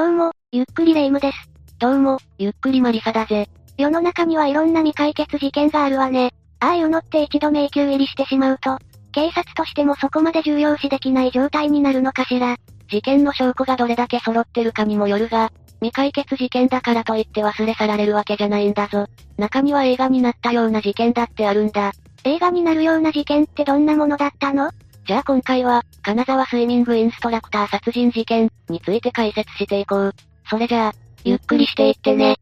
どうも、ゆっくりレ夢ムです。どうも、ゆっくりマリサだぜ。世の中にはいろんな未解決事件があるわね。ああいうのって一度迷宮入りしてしまうと、警察としてもそこまで重要視できない状態になるのかしら。事件の証拠がどれだけ揃ってるかにもよるが、未解決事件だからといって忘れ去られるわけじゃないんだぞ。中には映画になったような事件だってあるんだ。映画になるような事件ってどんなものだったの？じゃあ今回は、金沢スイミングインストラクター殺人事件について解説していこう。それじゃあ、ゆっくりしていってね。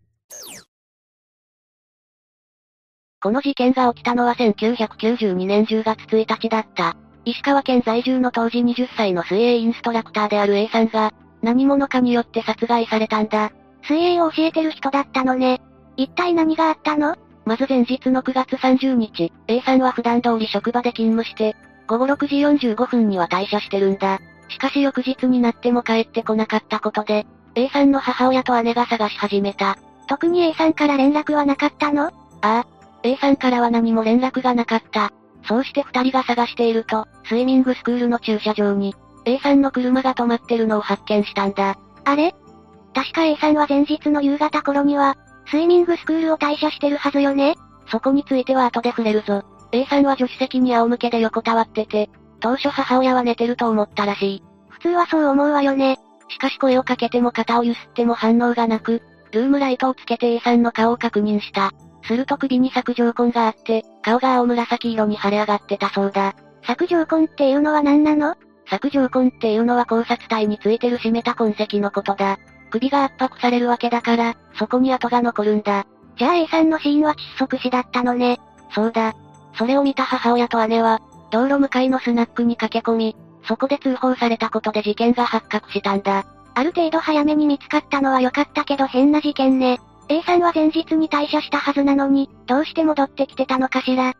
この事件が起きたのは1992年10月1日だった。石川県在住の当時20歳の水泳インストラクターである A さんが、何者かによって殺害されたんだ。水泳を教えてる人だったのね。一体何があったの？まず前日の9月30日、A さんは普段通り職場で勤務して、午後6時45分には退社してるんだ。しかし翌日になっても帰ってこなかったことで、A さんの母親と姉が探し始めた。特に A さんから連絡はなかったの？ああ。A さんからは何も連絡がなかった。そうして二人が探していると、スイミングスクールの駐車場に、A さんの車が止まってるのを発見したんだ。あれ？確か A さんは前日の夕方頃には、スイミングスクールを退社してるはずよねそこについては後で触れるぞ。A さんは助手席に仰向けで横たわってて、当初母親は寝てると思ったらしい。普通はそう思うわよね。しかし声をかけても肩を揺すっても反応がなく、ルームライトをつけて A さんの顔を確認した。すると首に削状痕があって、顔が青紫色に腫れ上がってたそうだ。削状痕っていうのは何なの？削状痕っていうのは考察体についてる湿った痕跡のことだ。首が圧迫されるわけだから、そこに跡が残るんだ。じゃあ A さんの死因は窒息死だったのね。そうだ。それを見た母親と姉は、道路向かいのスナックに駆け込み、そこで通報されたことで事件が発覚したんだ。ある程度早めに見つかったのは良かったけど変な事件ね。A さんは前日に退社したはずなのに、どうして戻ってきてたのかしら。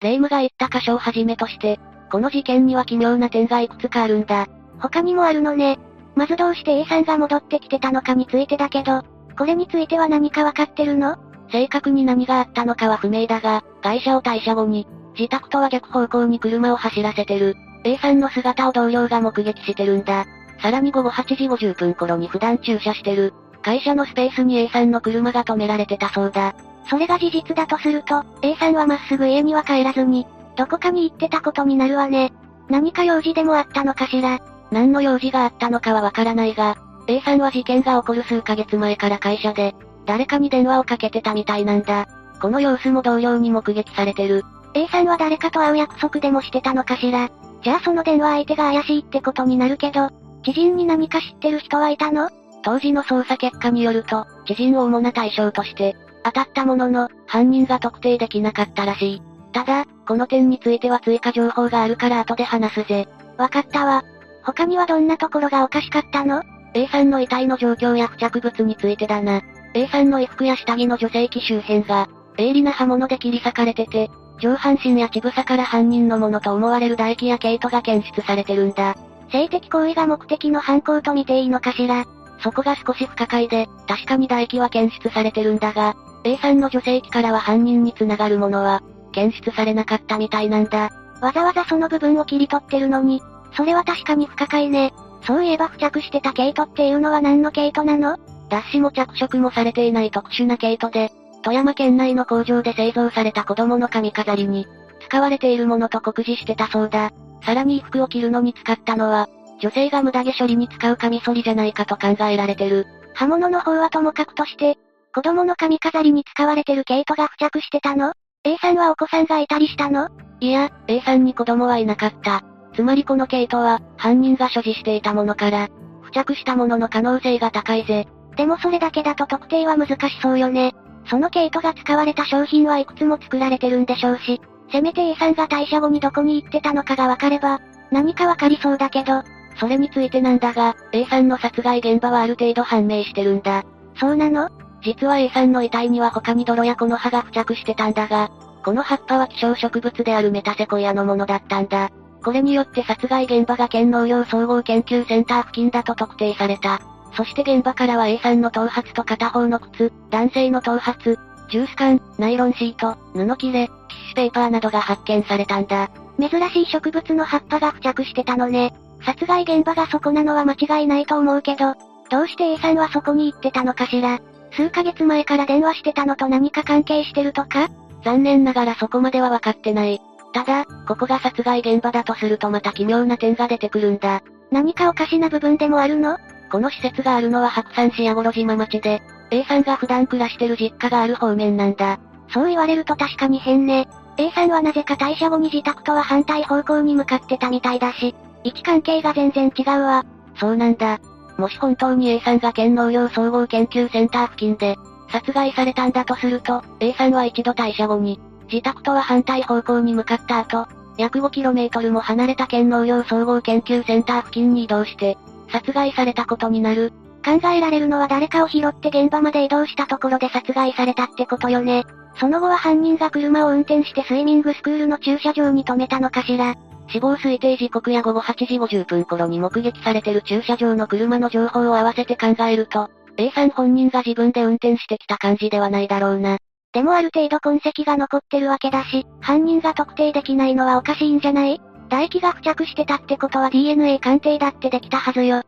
霊夢が言った箇所をはじめとして、この事件には奇妙な点がいくつかあるんだ。他にもあるのね。まずどうして A さんが戻ってきてたのかについてだけど、これについては何かわかってるの？正確に何があったのかは不明だが、会社を退社後に、自宅とは逆方向に車を走らせてる。A さんの姿を同僚が目撃してるんだ。さらに午後8時50分頃に普段駐車してる。会社のスペースに A さんの車が止められてたそうだ。それが事実だとすると、A さんはまっすぐ家には帰らずに、どこかに行ってたことになるわね。何か用事でもあったのかしら。何の用事があったのかはわからないが、A さんは事件が起こる数ヶ月前から会社で、誰かに電話をかけてたみたいなんだ。この様子も同僚に目撃されてる。A さんは誰かと会う約束でもしてたのかしら。じゃあその電話相手が怪しいってことになるけど、知人に何か知ってる人はいたの？当時の捜査結果によると、知人を主な対象として、当たったものの、犯人が特定できなかったらしい。ただ、この点については追加情報があるから後で話すぜ。わかったわ。他にはどんなところがおかしかったの ?A さんの遺体の状況や付着物についてだな。A さんの衣服や下着の女性器周辺が、鋭利な刃物で切り裂かれてて、上半身や乳房から犯人のものと思われる唾液や毛糸が検出されてるんだ。性的行為が目的の犯行と見ていいのかしらそこが少し不可解で、確かに唾液は検出されてるんだが、A さんの女性器からは犯人に繋がるものは、検出されなかったみたいなんだ。わざわざその部分を切り取ってるのに、それは確かに不可解ね。そういえば付着してた毛糸っていうのは何の毛糸なの？脱脂も着色もされていない特殊な毛糸で、富山県内の工場で製造された子供の髪飾りに、使われているものと酷似してたそうだ。さらに衣服を着るのに使ったのは、女性が無駄毛処理に使うカミソリじゃないかと考えられてる。刃物の方はともかくとして、子供の髪飾りに使われてる毛糸が付着してたの ?A さんはお子さんがいたりしたの？いや、A さんに子供はいなかった。つまりこの毛糸は、犯人が所持していたものから、付着したものの可能性が高いぜ。でもそれだけだと特定は難しそうよね。その毛糸が使われた商品はいくつも作られてるんでしょうし、せめて A さんが退社後にどこに行ってたのかがわかれば、何かわかりそうだけど、それについてなんだが、A さんの殺害現場はある程度判明してるんだ。そうなの？実は A さんの遺体には他に泥や木の葉が付着してたんだが、この葉っぱは希少植物であるメタセコイアのものだったんだ。これによって殺害現場が県農業総合研究センター付近だと特定された。そして現場からは A さんの頭髪と片方の靴、男性の頭髪、ジュース缶、ナイロンシート、布切れ、ティッシュペーパーなどが発見されたんだ。珍しい植物の葉っぱが付着してたのね。殺害現場がそこなのは間違いないと思うけど、どうして A さんはそこに行ってたのかしら。数ヶ月前から電話してたのと何か関係してるとか？残念ながらそこまでは分かってない。ただ、ここが殺害現場だとするとまた奇妙な点が出てくるんだ。何かおかしな部分でもあるの？この施設があるのは白山市矢五島町で、A さんが普段暮らしてる実家がある方面なんだ。そう言われると確かに変ね。A さんはなぜか退社後に自宅とは反対方向に向かってたみたいだし、位置関係が全然違うわ。そうなんだ。もし本当に A さんが県農業総合研究センター付近で、殺害されたんだとすると、A さんは一度退社後に、自宅とは反対方向に向かった後、約 5km も離れた県農業総合研究センター付近に移動して、殺害されたことになる。考えられるのは誰かを拾って現場まで移動したところで殺害されたってことよね。その後は犯人が車を運転してスイミングスクールの駐車場に停めたのかしら。死亡推定時刻や午後8時50分頃に目撃されてる駐車場の車の情報を合わせて考えると、A さん本人が自分で運転してきた感じではないだろうな。でもある程度痕跡が残ってるわけだし、犯人が特定できないのはおかしいんじゃない？唾液が付着してたってことは DNA 鑑定だってできたはずよ。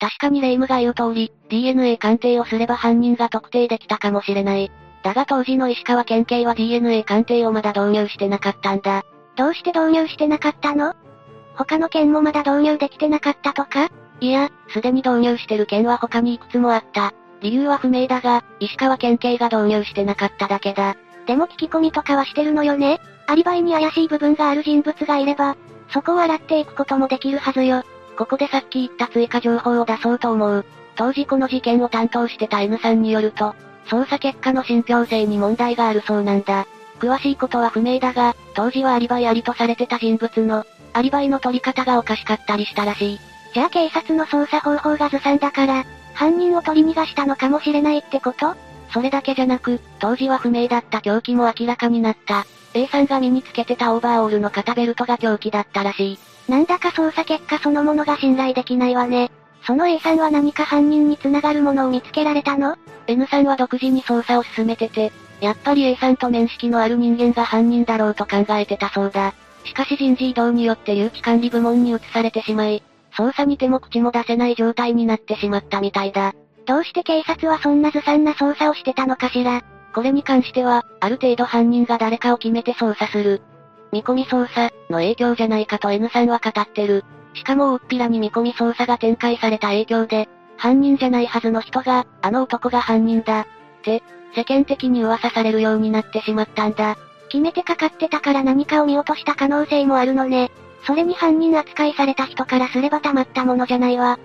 確かにレイムが言う通り、DNA 鑑定をすれば犯人が特定できたかもしれない。だが当時の石川県警は DNA 鑑定をまだ導入してなかったんだ。どうして導入してなかったの？他の県もまだ導入できてなかったとか？いや、すでに導入してる県は他にいくつもあった。理由は不明だが、石川県警が導入してなかっただけだ。でも聞き込みとかはしてるのよねアリバイに怪しい部分がある人物がいれば、そこを洗っていくこともできるはずよ。ここでさっき言った追加情報を出そうと思う。当時この事件を担当してた N さんによると、捜査結果の信憑性に問題があるそうなんだ。詳しいことは不明だが、当時はアリバイありとされてた人物の、アリバイの取り方がおかしかったりしたらしい。じゃあ警察の捜査方法がずさんだから、犯人を取り逃がしたのかもしれないってこと？それだけじゃなく、当時は不明だった凶器も明らかになった。A さんが身につけてたオーバーオールの肩ベルトが凶器だったらしい。なんだか捜査結果そのものが信頼できないわね。その A さんは何か犯人に繋がるものを見つけられたの ?N さんは独自に捜査を進めてて、やっぱり A さんと面識のある人間が犯人だろうと考えてたそうだ。しかし人事異動によって留置管理部門に移されてしまい、捜査に手も口も出せない状態になってしまったみたいだ。どうして警察はそんなずさんな捜査をしてたのかしら？これに関しては、ある程度犯人が誰かを決めて捜査する。見込み捜査の影響じゃないかと N さんは語ってる。しかも大っぴらに見込み捜査が展開された影響で、犯人じゃないはずの人が、あの男が犯人だ。って、世間的に噂されるようになってしまったんだ。決めてかかってたから何かを見落とした可能性もあるのね。それに犯人扱いされた人からすればたまったものじゃないわ。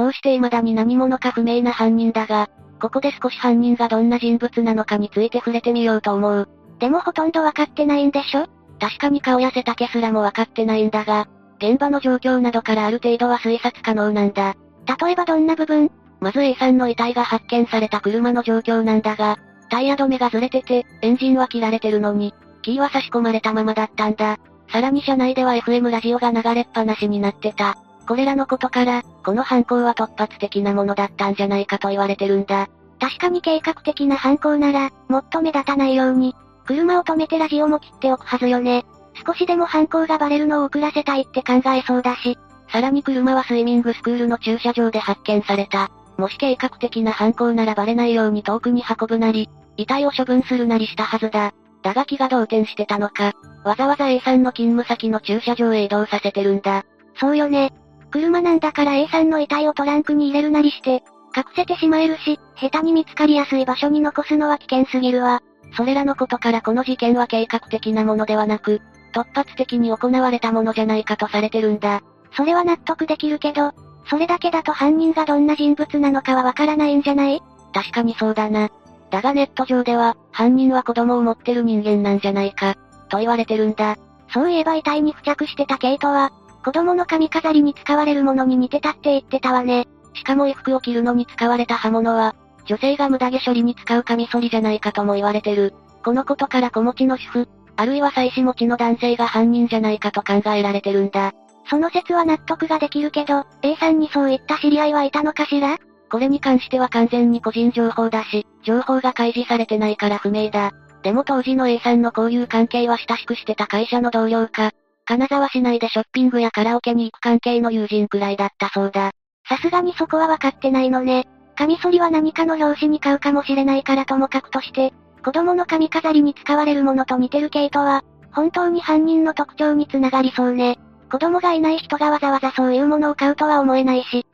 そうして未だに何者か不明な犯人だが、ここで少し犯人がどんな人物なのかについて触れてみようと思う。でもほとんどわかってないんでしょ？確かに顔や背丈すらもわかってないんだが、現場の状況などからある程度は推察可能なんだ。例えばどんな部分？まず A さんの遺体が発見された車の状況なんだが、タイヤ止めがずれてて、エンジンは切られてるのに、キーは差し込まれたままだったんだ。さらに車内では FM ラジオが流れっぱなしになってた。これらのことから、この犯行は突発的なものだったんじゃないかと言われてるんだ。確かに計画的な犯行なら、もっと目立たないように、車を止めてラジオも切っておくはずよね。少しでも犯行がバレるのを遅らせたいって考えそうだし。さらに車はスイミングスクールの駐車場で発見された。もし計画的な犯行ならバレないように遠くに運ぶなり、遺体を処分するなりしたはずだ。だが気が動転してたのか、わざわざ A さんの勤務先の駐車場へ移動させてるんだ。そうよね。車なんだから A さんの遺体をトランクに入れるなりして、隠せてしまえるし、下手に見つかりやすい場所に残すのは危険すぎるわ。それらのことからこの事件は計画的なものではなく、突発的に行われたものじゃないかとされてるんだ。それは納得できるけど、それだけだと犯人がどんな人物なのかはわからないんじゃない？確かにそうだな。だがネット上では、犯人は子供を持ってる人間なんじゃないか、と言われてるんだ。そういえば遺体に付着してた毛糸は、子供の髪飾りに使われるものに似てたって言ってたわね。しかも衣服を着るのに使われた刃物は、女性が無駄毛処理に使うカミソリじゃないかとも言われてる。このことから子持ちの主婦、あるいは妻子持ちの男性が犯人じゃないかと考えられてるんだ。その説は納得ができるけど、A さんにそういった知り合いはいたのかしら？これに関しては完全に個人情報だし、情報が開示されてないから不明だ。でも当時の A さんの交友関係は親しくしてた会社の同僚か、金沢市内でショッピングやカラオケに行く関係の友人くらいだったそうだ。さすがにそこは分かってないのね。カミソリは何かの表紙に買うかもしれないからともかくとして、子供の髪飾りに使われるものと似てる系統は、本当に犯人の特徴につながりそうね。子供がいない人がわざわざそういうものを買うとは思えないし。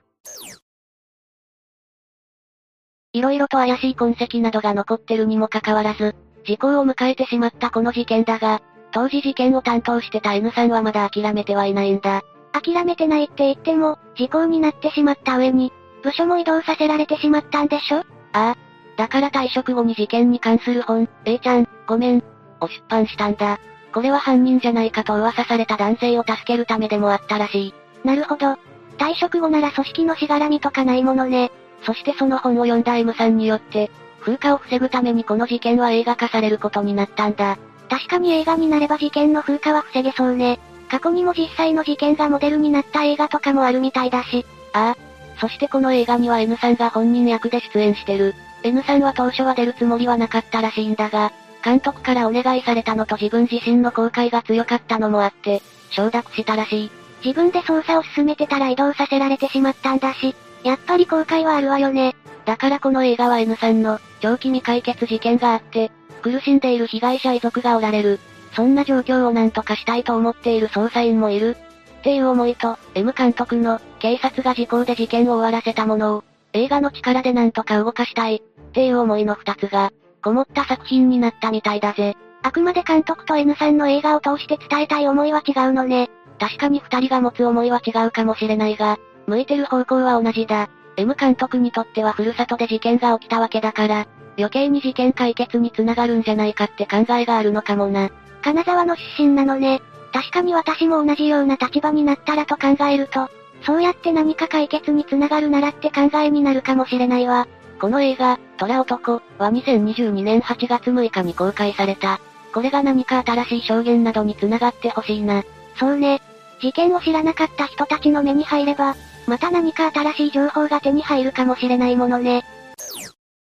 色々と怪しい痕跡などが残ってるにもかかわらず、時効を迎えてしまったこの事件だが、当時事件を担当してた N さんはまだ諦めてはいないんだ。諦めてないって言っても、時効になってしまった上に、部署も移動させられてしまったんでしょ？ああ。だから退職後に事件に関する本、A ちゃん、ごめん、を出版したんだ。これは犯人じゃないかと噂された男性を助けるためでもあったらしい。なるほど。退職後なら組織のしがらみとかないものね。そしてその本を読んだ M さんによって、風化を防ぐためにこの事件は映画化されることになったんだ。確かに映画になれば事件の風化は防げそうね。過去にも実際の事件がモデルになった映画とかもあるみたいだし。ああ。そしてこの映画には N さんが本人役で出演してる。N さんは当初は出るつもりはなかったらしいんだが、監督からお願いされたのと自分自身の後悔が強かったのもあって、承諾したらしい。自分で捜査を進めてたら移動させられてしまったんだし、やっぱり後悔はあるわよね。だからこの映画は N さんの、長期未解決事件があって、苦しんでいる被害者遺族がおられる。そんな状況を何とかしたいと思っている捜査員もいる。っていう思いと、M 監督の、警察が時効で事件を終わらせたものを、映画の力で何とか動かしたい、っていう思いの二つが、こもった作品になったみたいだぜ。あくまで監督と N さんの映画を通して伝えたい思いは違うのね。確かに二人が持つ思いは違うかもしれないが、向いてる方向は同じだ。M 監督にとってはふるさとで事件が起きたわけだから、余計に事件解決につながるんじゃないかって考えがあるのかもな。金沢の出身なのね。確かに私も同じような立場になったらと考えると、そうやって何か解決につながるならって考えになるかもしれないわ。この映画、虎男は2022年8月6日に公開された。これが何か新しい証言などに繋がってほしいな。そうね。事件を知らなかった人たちの目に入れば、また何か新しい情報が手に入るかもしれないものね。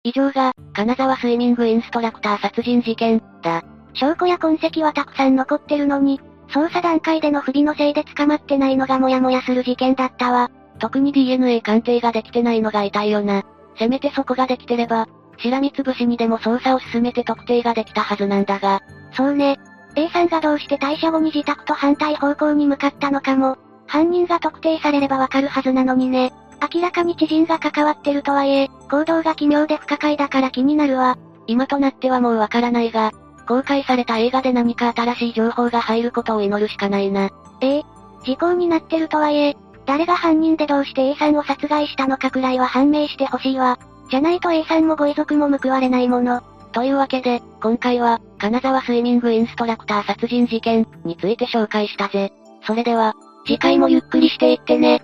以上が、金沢スイミングインストラクター殺人事件、だ。証拠や痕跡はたくさん残ってるのに、捜査段階での不備のせいで捕まってないのがモヤモヤする事件だったわ。特に DNA 鑑定ができてないのが痛いよな。せめてそこができてれば、しらみつぶしにでも捜査を進めて特定ができたはずなんだが。そうね。A さんがどうして退社後に自宅と反対方向に向かったのかも、犯人が特定されればわかるはずなのにね。明らかに知人が関わってるとはいえ、行動が奇妙で不可解だから気になるわ。今となってはもうわからないが、公開された映画で何か新しい情報が入ることを祈るしかないな。ええ、時効になってるとはいえ、誰が犯人でどうして A さんを殺害したのかくらいは判明してほしいわ。じゃないと A さんもご遺族も報われないもの。というわけで、今回は、金沢スイミングインストラクター殺人事件について紹介したぜ。それでは、次回もゆっくりしていってね。